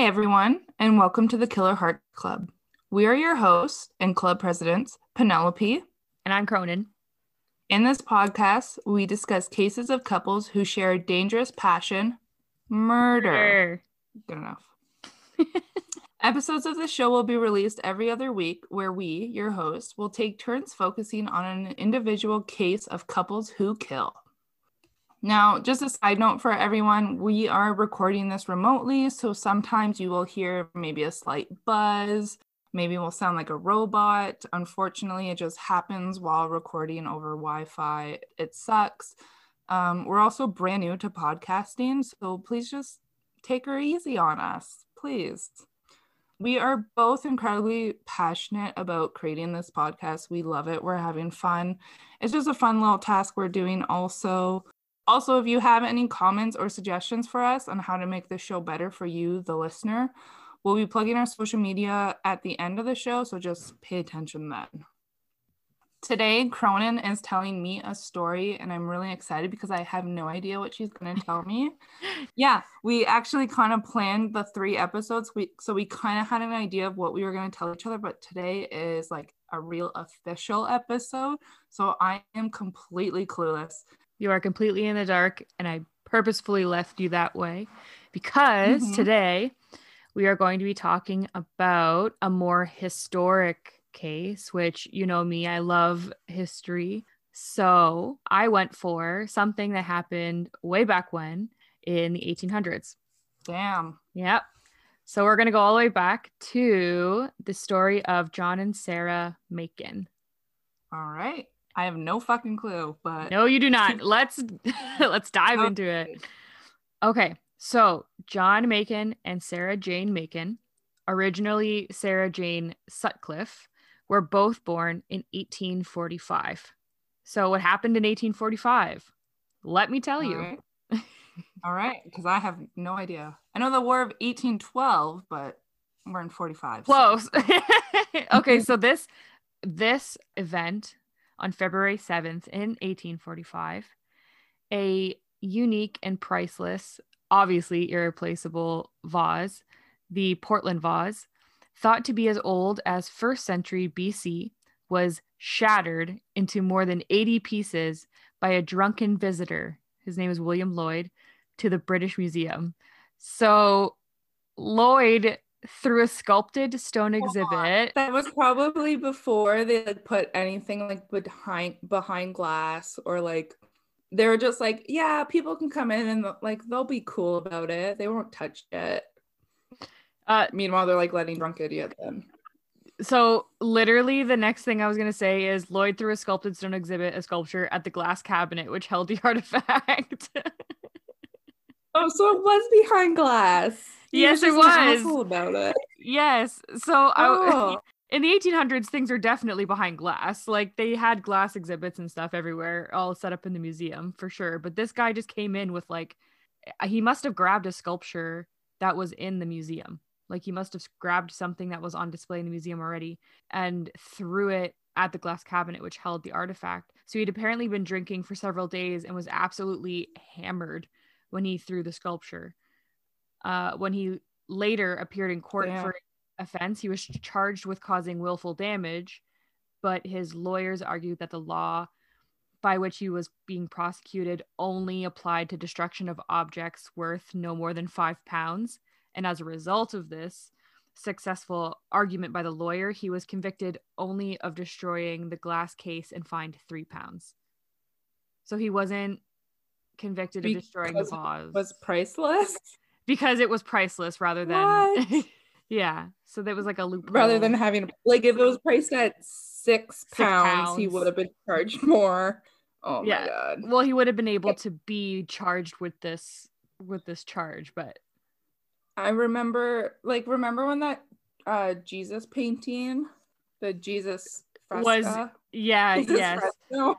Hi, everyone, and welcome to the Killer Heart Club. We are your hosts and club presidents, Penelope. And I'm Cronen. In this podcast, we discuss cases of couples who share a dangerous passion murder. Murder. Good enough. Episodes of the show will be released every other week, where we, your hosts, will take turns focusing on an individual case of couples who kill. Now, just a side note for everyone, we are recording this remotely, so sometimes you will hear maybe a slight buzz, maybe we'll sound like a robot. Unfortunately, it just happens while recording over Wi Fi. It sucks. Um, we're also brand new to podcasting, so please just take her easy on us, please. We are both incredibly passionate about creating this podcast. We love it. We're having fun. It's just a fun little task we're doing also. Also, if you have any comments or suggestions for us on how to make this show better for you, the listener, we'll be plugging our social media at the end of the show, so just pay attention then. Today, Cronen is telling me a story, and I'm really excited because I have no idea what she's going to tell me. yeah, we actually kind of planned the three episodes, we, so we kind of had an idea of what we were going to tell each other, but today is like a real official episode. So I am completely clueless. You are completely in the dark, and I purposefully left you that way because Mhm. today we are going to be talking about a more historic case, which you know me, I love history. So I went for something that happened way back when in the 1800s. Damn. Yep. So we're going to go all the way back to the story of John and Sarah Makin. All right. I have no fucking clue, but No, you do not. Let's let's dive into it. Okay. So, John Makin and Sarah Jane Makin, originally Sarah Jane Sutcliffe, were both born in 1845. So, what happened in 1845? Let me tell All you. right. All right, because I have no idea. I know the War of 1812, but we're in 45. so- Close. okay, so this this event on February 7th in 1845, a unique and priceless, obviously irreplaceable vase, the Portland vase, thought to be as old as 1st century BC, was shattered into more than 80 pieces by a drunken visitor. His name is William Lloyd to the British Museum. So Lloyd through a sculpted stone exhibit. That was probably before they like put anything like behind behind glass or like they were just like, yeah, people can come in and like they'll be cool about it. They won't touch it. Uh, Meanwhile, they're like letting drunk idiots in. so literally the next thing I was gonna say is Lloyd threw a sculpted stone exhibit, a sculpture at the glass cabinet which held the artifact. Oh, so it was behind glass. He Yes, it was. about it. yes. So I, Oh, in the 1800s, things are definitely behind glass. Like they had glass exhibits and stuff everywhere, all set up in the museum for sure. But this guy just came in with like, he must have grabbed a sculpture that was in the museum. Like he must have grabbed something that was on display in the museum already and threw it at the glass cabinet, which held the artifact. So he'd apparently been drinking for several days and was absolutely hammered when he threw the sculpture. Uh, when he later appeared in court Damn. for offense. He was charged with causing willful damage, but his lawyers argued that the law by which he was being prosecuted only applied to destruction of objects worth no more than five pounds. And as a result of this successful argument by the lawyer, he was convicted only of destroying the glass case and fined three pounds. So he wasn't convicted of destroying the Because vase was priceless? Because it was priceless rather than yeah so there was like a loophole. Rather than having like if it was priced at six Six pounds, he would have been charged more. Oh Yeah. my god. well he would have been able to be charged with this with this charge but I remember like remember when that uh Jesus painting, the Jesus Was- yeah Jesus yes. fresco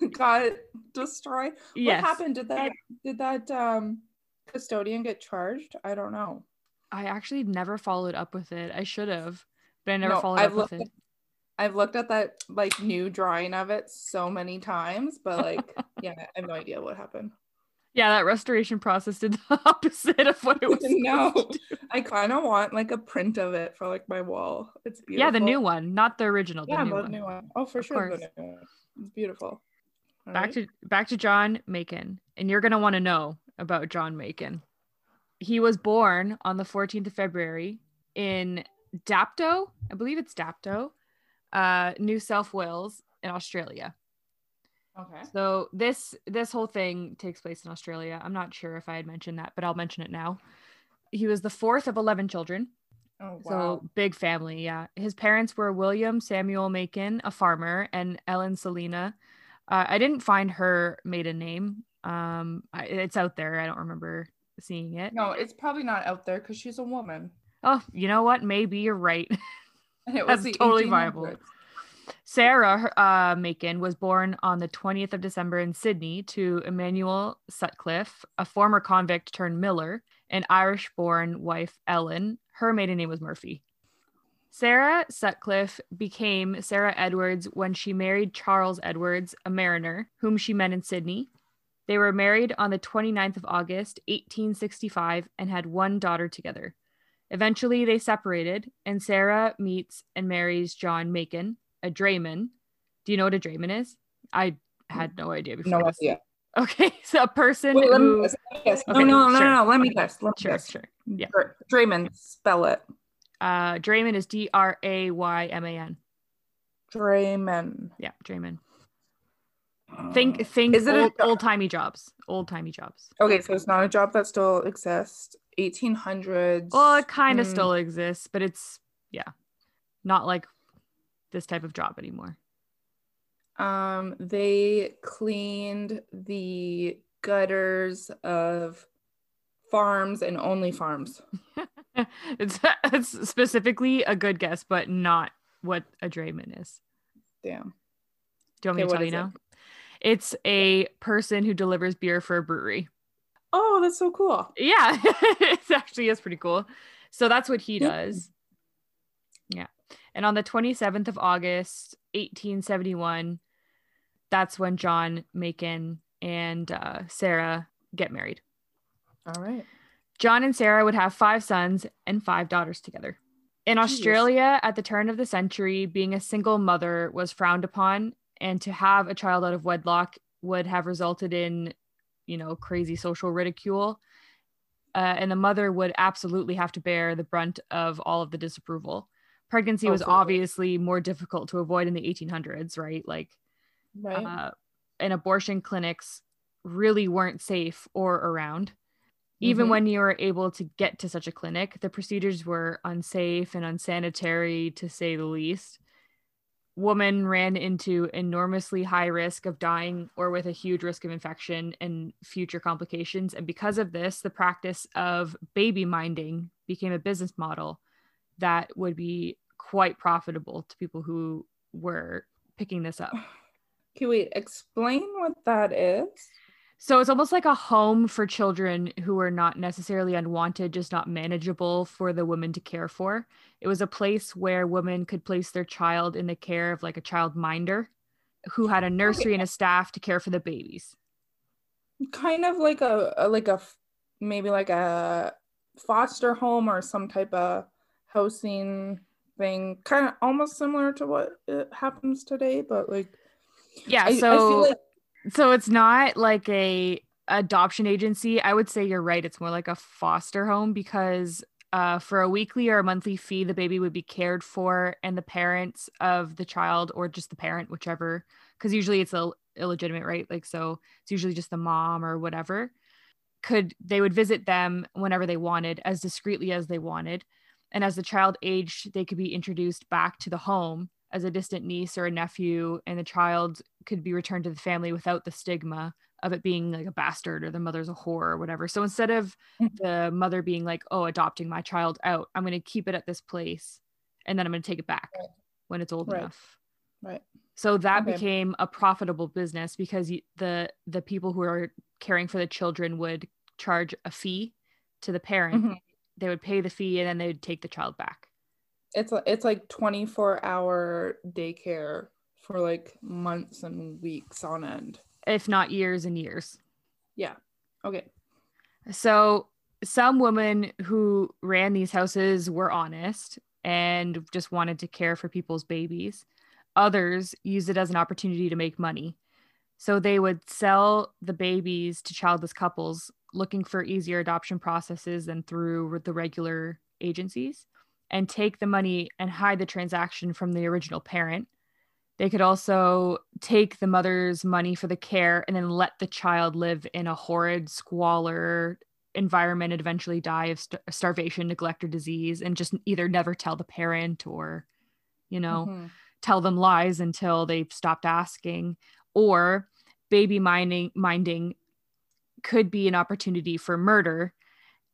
got destroyed. yes What happened? Did that did that um custodian get charged? I don't know. i actually never followed up with it i should have but i never No, followed I've up with it I've looked at that like new drawing of it so many times, but like yeah, I have no idea what happened. Yeah, that restoration process did the opposite of what it was. no, supposed to do. I kind of want like a print of it for like my wall. It's beautiful. Yeah, the new one, not the original. The Yeah, new the one. new one. Oh, for Of sure, course. the new one. It's beautiful. All back right. to back to John Makin, and you're gonna want to know about John Makin. He was born on the 14th of February in Dapto, I believe it's Dapto, uh, New South Wales in Australia. Okay. So this this whole thing takes place in Australia. I'm not sure if I had mentioned that, but I'll mention it now. He was the fourth of 11 children. Oh wow. So big family, yeah. His parents were William Samuel Makin, a farmer, and Ellen Selina. Uh, I didn't find her maiden name. Um, I, it's out there. I don't remember seeing it. no, it's probably not out there because she's a woman. Oh, you know what? Maybe you're right. It That's was totally 1800s. viable. Sarah uh, Makin was born on the 20th of December in Sydney to Emmanuel Sutcliffe, a former convict turned miller, and Irish born wife Ellen. Her maiden name was Murphy. Sarah Sutcliffe became Sarah Edwards when she married Charles Edwards, a mariner, whom she met in Sydney. They were married on the 29th of August, 1865, and had one daughter together. Eventually, they separated, and Sarah meets and marries John Makin, a drayman. Do you know what a drayman is? I had no idea before. No this. idea. Okay, so a person Wait, let me who. guess. let me guess. Okay, no, no, no, sure. no, no. Let me guess. Let me Sure, guess. sure. Yeah. Dra- Draymond, spell it. Uh, drayman is D R A Y M A N. Draymond. Yeah, drayman. Think, think Is it old, jo- old timey jobs. Old timey jobs. Okay, so it's not a job that still exists. 1800s. Well, it kind of Mm, still exists, but it's yeah, not like this type of job anymore. Um, they cleaned the gutters of farms and only farms. it's it's specifically a good guess, but not what a drayman is. Damn. Do you want me Okay, to tell you it? now? It's a person who delivers beer for a brewery. Oh, that's so cool. Yeah, it actually is pretty cool. So that's what he does. Yeah. And on the 27th of August, 1871, that's when John Makin and uh, Sarah get married. All right. John and Sarah would have five sons and five daughters together. In Jeez. Australia, at the turn of the century, being a single mother was frowned upon, and to have a child out of wedlock would have resulted in, you know, crazy social ridicule. Uh, and the mother would absolutely have to bear the brunt of all of the disapproval. Pregnancy Oh, was sure. obviously more difficult to avoid in the 1800s, right? Like, Right. uh, and abortion clinics really weren't safe or around. Even Mhm. when you were able to get to such a clinic, the procedures were unsafe and unsanitary to say the least. Women ran into enormously high risk of dying or with a huge risk of infection and future complications. And because of this, the practice of baby minding became a business model that would be quite profitable to people who were picking this up. Can we Explain what that is. So it's almost like a home for children who were not necessarily unwanted, just not manageable for the women to care for. It was a place where women could place their child in the care of like a child minder who had a nursery and a staff to care for the babies. Kind of like a, a like a maybe like a foster home or some type of housing thing. Kind of almost similar to what happens today, but like Yeah, I, so I feel like so it's not like a adoption agency. I would say you're right. It's more like a foster home because uh, for a weekly or a monthly fee, the baby would be cared for, and the parents of the child, or just the parent, whichever, because usually it's a illegitimate, right? Like so, it's usually just the mom or whatever. Could they would visit them whenever they wanted, as discreetly as they wanted, and as the child aged, they could be introduced back to the home as a distant niece or a nephew, and the child could be returned to the family without the stigma of it being like a bastard or the mother's a whore or whatever. So instead of Mhm. the mother being like, oh, adopting my child out, I'm going to keep it at this place and then I'm going to take it back Right. when it's old Right. enough. right. So that Okay. became a profitable business because the the people who are caring for the children would charge a fee to the parent. Mhm. They would pay the fee and then they would take the child back. It's it's like 24 hour daycare for like months and weeks on end. If not years and years. Yeah. Okay. So some women who ran these houses were honest and just wanted to care for people's babies. Others used it as an opportunity to make money. So they would sell the babies to childless couples looking for easier adoption processes than through the regular agencies and take the money and hide the transaction from the original parent. They could also take the mother's money for the care and then let the child live in a horrid squalor environment and eventually die of st- starvation, neglect, or disease, and just either never tell the parent or, you know, mm-hmm. tell them lies until they've stopped asking. Or baby minding, minding could be an opportunity for murder.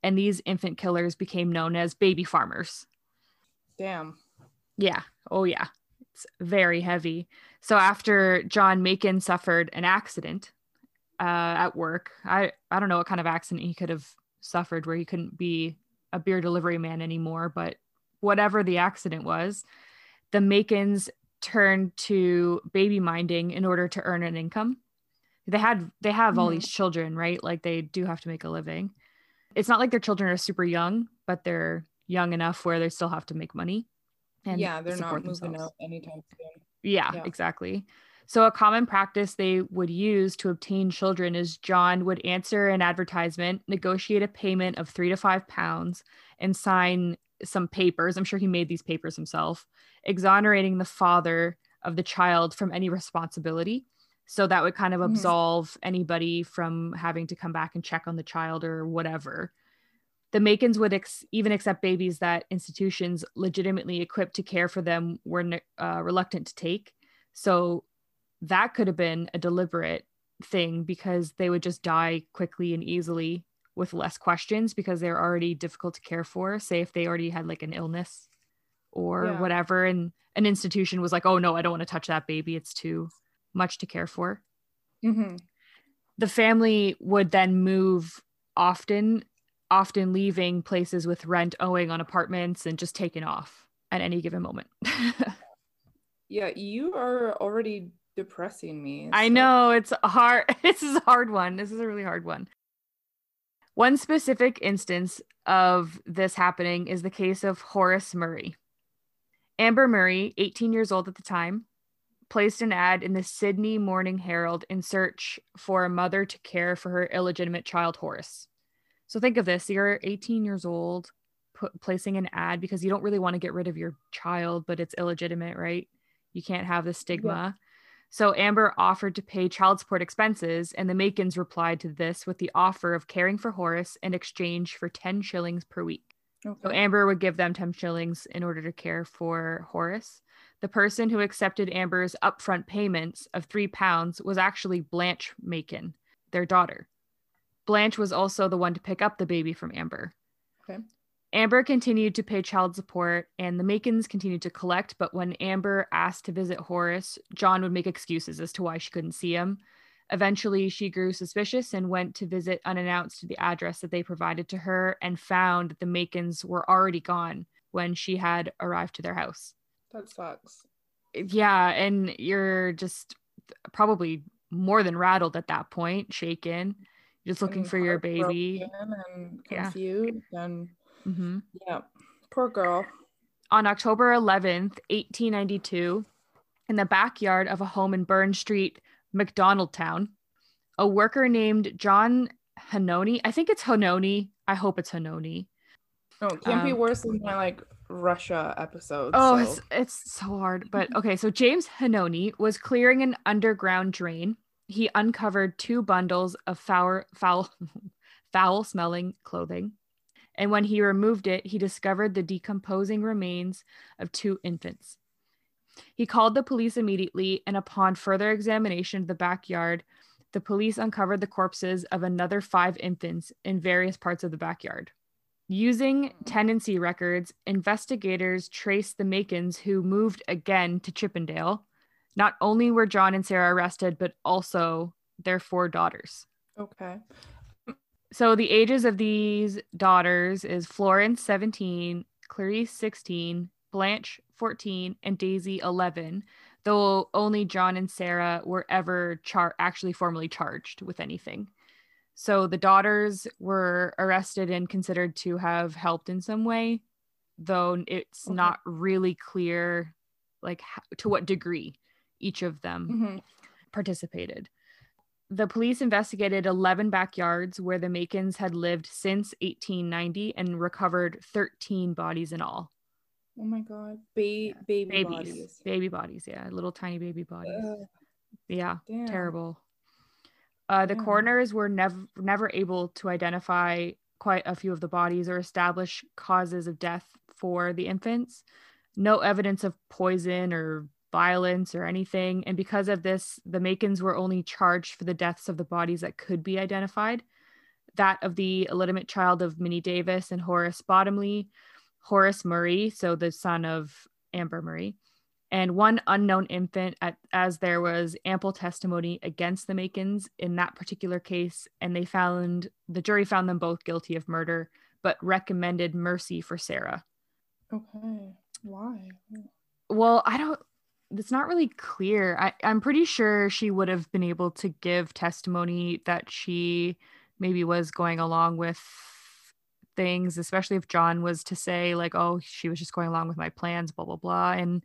And these infant killers became known as baby farmers. Damn. Yeah. Oh, yeah. It's very heavy. So after John Makin suffered an accident, uh, at work. I I don't know what kind of accident he could have suffered where he couldn't be a beer delivery man anymore, but whatever the accident was, the Makins turned to baby minding in order to earn an income. They had they have mm-hmm. all these children, right? Like they do have to make a living. It's not like their children are super young, but they're young enough where they still have to make money. And yeah, they're not moving themselves. out anytime soon. Yeah, yeah, exactly. So, a common practice they would use to obtain children is John would answer an advertisement, negotiate a payment of three to five pounds, and sign some papers. I'm sure he made these papers himself, exonerating the father of the child from any responsibility. So that would kind of mm-hmm. absolve mm-hmm. anybody from having to come back and check on the child or whatever. The Makins would ex- even accept babies that institutions legitimately equipped to care for them were uh, reluctant to take. So that could have been a deliberate thing because they would just die quickly and easily with less questions because they're already difficult to care for. Say if they already had like an illness or yeah. whatever, and an institution was like, oh no, I don't want to touch that baby. It's too much to care for. Mm-hmm. The family would then move often, often leaving places with rent owing on apartments and just taking off at any given moment. yeah, you are already depressing me. I know it's hard. This is a hard one. This is a really hard one. One specific instance of this happening is the case of Horace Murray. Amber Murray, 18 years old at the time, placed an ad in the Sydney Morning Herald in search for a mother to care for her illegitimate child, Horace. So think of this you're 18 years old, put, placing an ad because you don't really want to get rid of your child, but it's illegitimate, right? You can't have the stigma. So Amber offered to pay child support expenses, and the Makins replied to this with the offer of caring for Horace in exchange for 10 shillings per week. Okay. So Amber would give them 10 shillings in order to care for Horace. The person who accepted Amber's upfront payments of three pounds was actually Blanche Makin, their daughter. Blanche was also the one to pick up the baby from Amber. Okay. Amber continued to pay child support and the Makins continued to collect, but when Amber asked to visit Horace, John would make excuses as to why she couldn't see him. Eventually, she grew suspicious and went to visit unannounced to the address that they provided to her and found that the Makins were already gone when she had arrived to their house. That sucks. Yeah, and you're just probably more than rattled at that point, shaken, just looking for your baby. And confused yeah. and Mm-hmm. Yeah. Poor girl. On October 11th, 1892, in the backyard of a home in Burren Street, Macdonaldtown, a worker named John Hanoni, I think it's Hanoni. I hope it's Hanoni. Oh, it can't um, be worse than my like Russia episode. Oh, so. it's, it's so hard. But okay, so James Hanoni was clearing an underground drain. He uncovered two bundles of foul, foul, foul smelling clothing and when he removed it, he discovered the decomposing remains of two infants. He called the police immediately, and upon further examination of the backyard, the police uncovered the corpses of another five infants in various parts of the backyard. Using tenancy records, investigators traced the Makins who moved again to Chippendale. Not only were John and Sarah arrested, but also their four daughters. Okay. So the ages of these daughters is Florence 17, Clarice 16, Blanche 14, and Daisy 11, though only John and Sarah were ever char- actually formally charged with anything. So the daughters were arrested and considered to have helped in some way, though it's Okay. not really clear like to what degree each of them Mhm. participated. The police investigated 11 backyards where the Makins had lived since 1890 and recovered 13 bodies in all. Oh my god. Ba- baby Babies, bodies. baby bodies, yeah, little tiny baby bodies. Ugh, yeah, damn. terrible. Uh, the Yeah. coroners were never never able to identify quite a few of the bodies or establish causes of death for the infants. No evidence of poison or violence or anything, and because of this, the Makins were only charged for the deaths of the bodies that could be identified. That of the illegitimate child of Minnie Davis and Horace Bottomley, Horace Murray, so the son of Amber Murray, and one unknown infant at, as there was ample testimony against the Makins in that particular case and they found the jury found them both guilty of murder but recommended mercy for Sarah. Okay. Why? Well, I don't it's not really clear. I, I'm pretty sure she would have been able to give testimony that she maybe was going along with things, especially if John was to say, like, oh, she was just going along with my plans, blah, blah, blah. And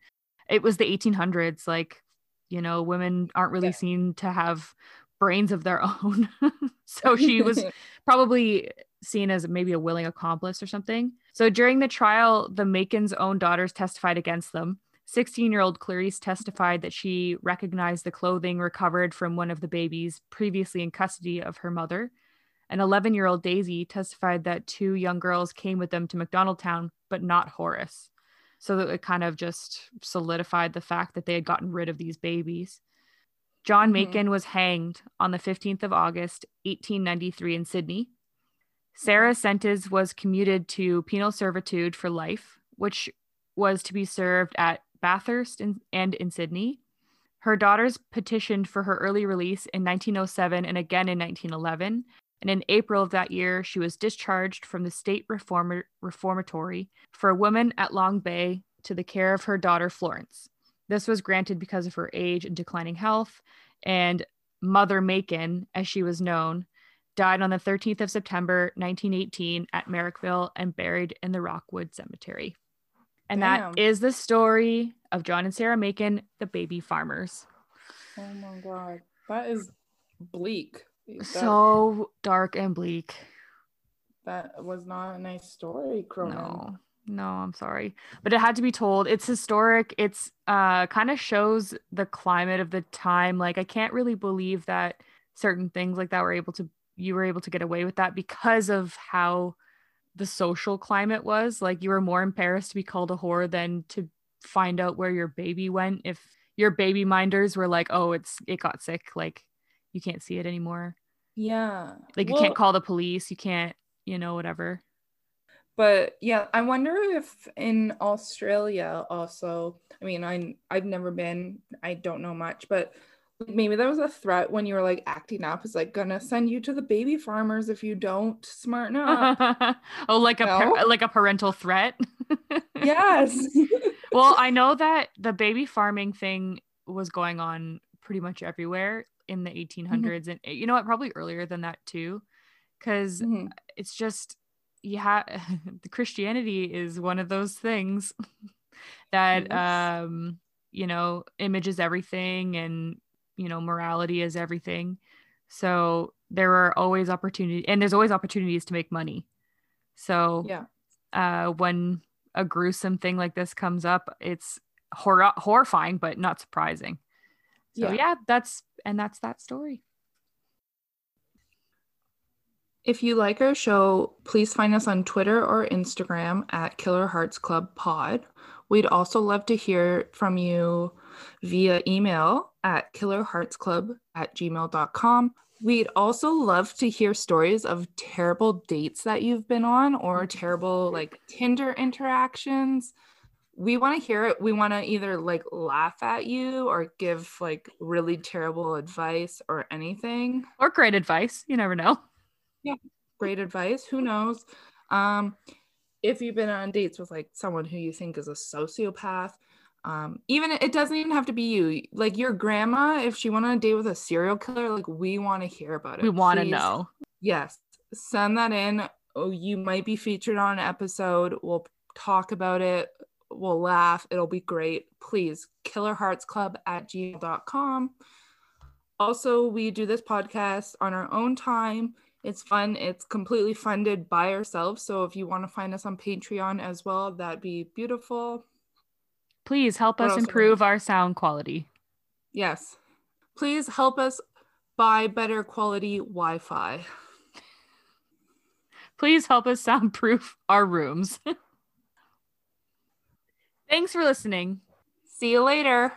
it was the 1800s. Like, you know, women aren't really Yeah. seen to have brains of their own. so she was probably seen as maybe a willing accomplice or something. So during the trial, the Makin's own daughters testified against them. 16 year old Clarice testified that she recognized the clothing recovered from one of the babies previously in custody of her mother. An 11 year old Daisy testified that two young girls came with them to Macdonaldtown, but not Horace. So that it kind of just solidified the fact that they had gotten rid of these babies. John Mhm. Was hanged on the 15th of August, 1893, in Sydney. Sarah sentence was commuted to penal servitude for life, which was to be served at Bathurst in, and in Sydney. Her daughters petitioned for her early release in 1907 and again in 1911. And in April of that year, she was discharged from the state reformer, reformatory for a woman at Long Bay to the care of her daughter Florence. This was granted because of her age and declining health. And Mother Makin, as she was known, died on the 13th of September 1918 at Marrickville and buried in the Rookwood Cemetery. And Damn. that is the story of John and Sarah Makin, the baby farmers. Oh my god. That is bleak. That, So dark and bleak. that was not a nice story, Cronen. No, no, I'm sorry. But it had to be told. It's historic. It's uh kind of shows the climate of the time. Like I can't really believe that certain things like that were able to you were able to get away with that because of how the social climate was. Like you were more embarrassed to be called a whore than to find out where your baby went. If your baby minders were like, oh, it's it got sick, like you can't see it anymore. Yeah. Like you can't call the police, you can't, you know, whatever. But yeah, I wonder if in Australia also, I mean, I I've never been, I don't know much, but maybe there was a threat when you were like acting up, it's like gonna send you to the baby farmers if you don't smarten up. oh, like a par- like a parental threat. yes. well, I know that the baby farming thing was going on pretty much everywhere in the 1800s, and you know what, probably earlier than that too, because Mhm. it's just yeah, the Christianity is one of those things that Yes. um you know images everything and you know morality is everything so there are always opportunities and there's always opportunities to make money so Yeah. uh when a gruesome thing like this comes up it's hor- horrifying but not surprising so Yeah. yeah that's and that's that story If you like our show, please find us on Twitter or Instagram at Killer Hearts Club Pod. We'd also love to hear from you via email at killerheartsclub at gmail.com. We'd also love to hear stories of terrible dates that you've been on or terrible like Tinder interactions. We want to hear it. We want to either like laugh at you or give like really terrible advice or anything or great advice you never know Yeah. great advice who knows um if you've been on dates with like someone who you think is a sociopath um even it doesn't even have to be you like your grandma if she went on a date with a serial killer like we want to hear about it we want to know Yes, send that in. Oh, you might be featured on an episode. We'll talk about it. We'll laugh. It'll be great. Please, killerheartsclub at gmail.com. Also, we do this podcast on our own time. It's fun. It's completely funded by ourselves. So if you want to find us on Patreon as well, that'd be beautiful. Please help What us else am I- improve our sound quality. Yes. Please help us buy better quality Wi Fi. Please help us soundproof our rooms. Thanks for listening. See you later.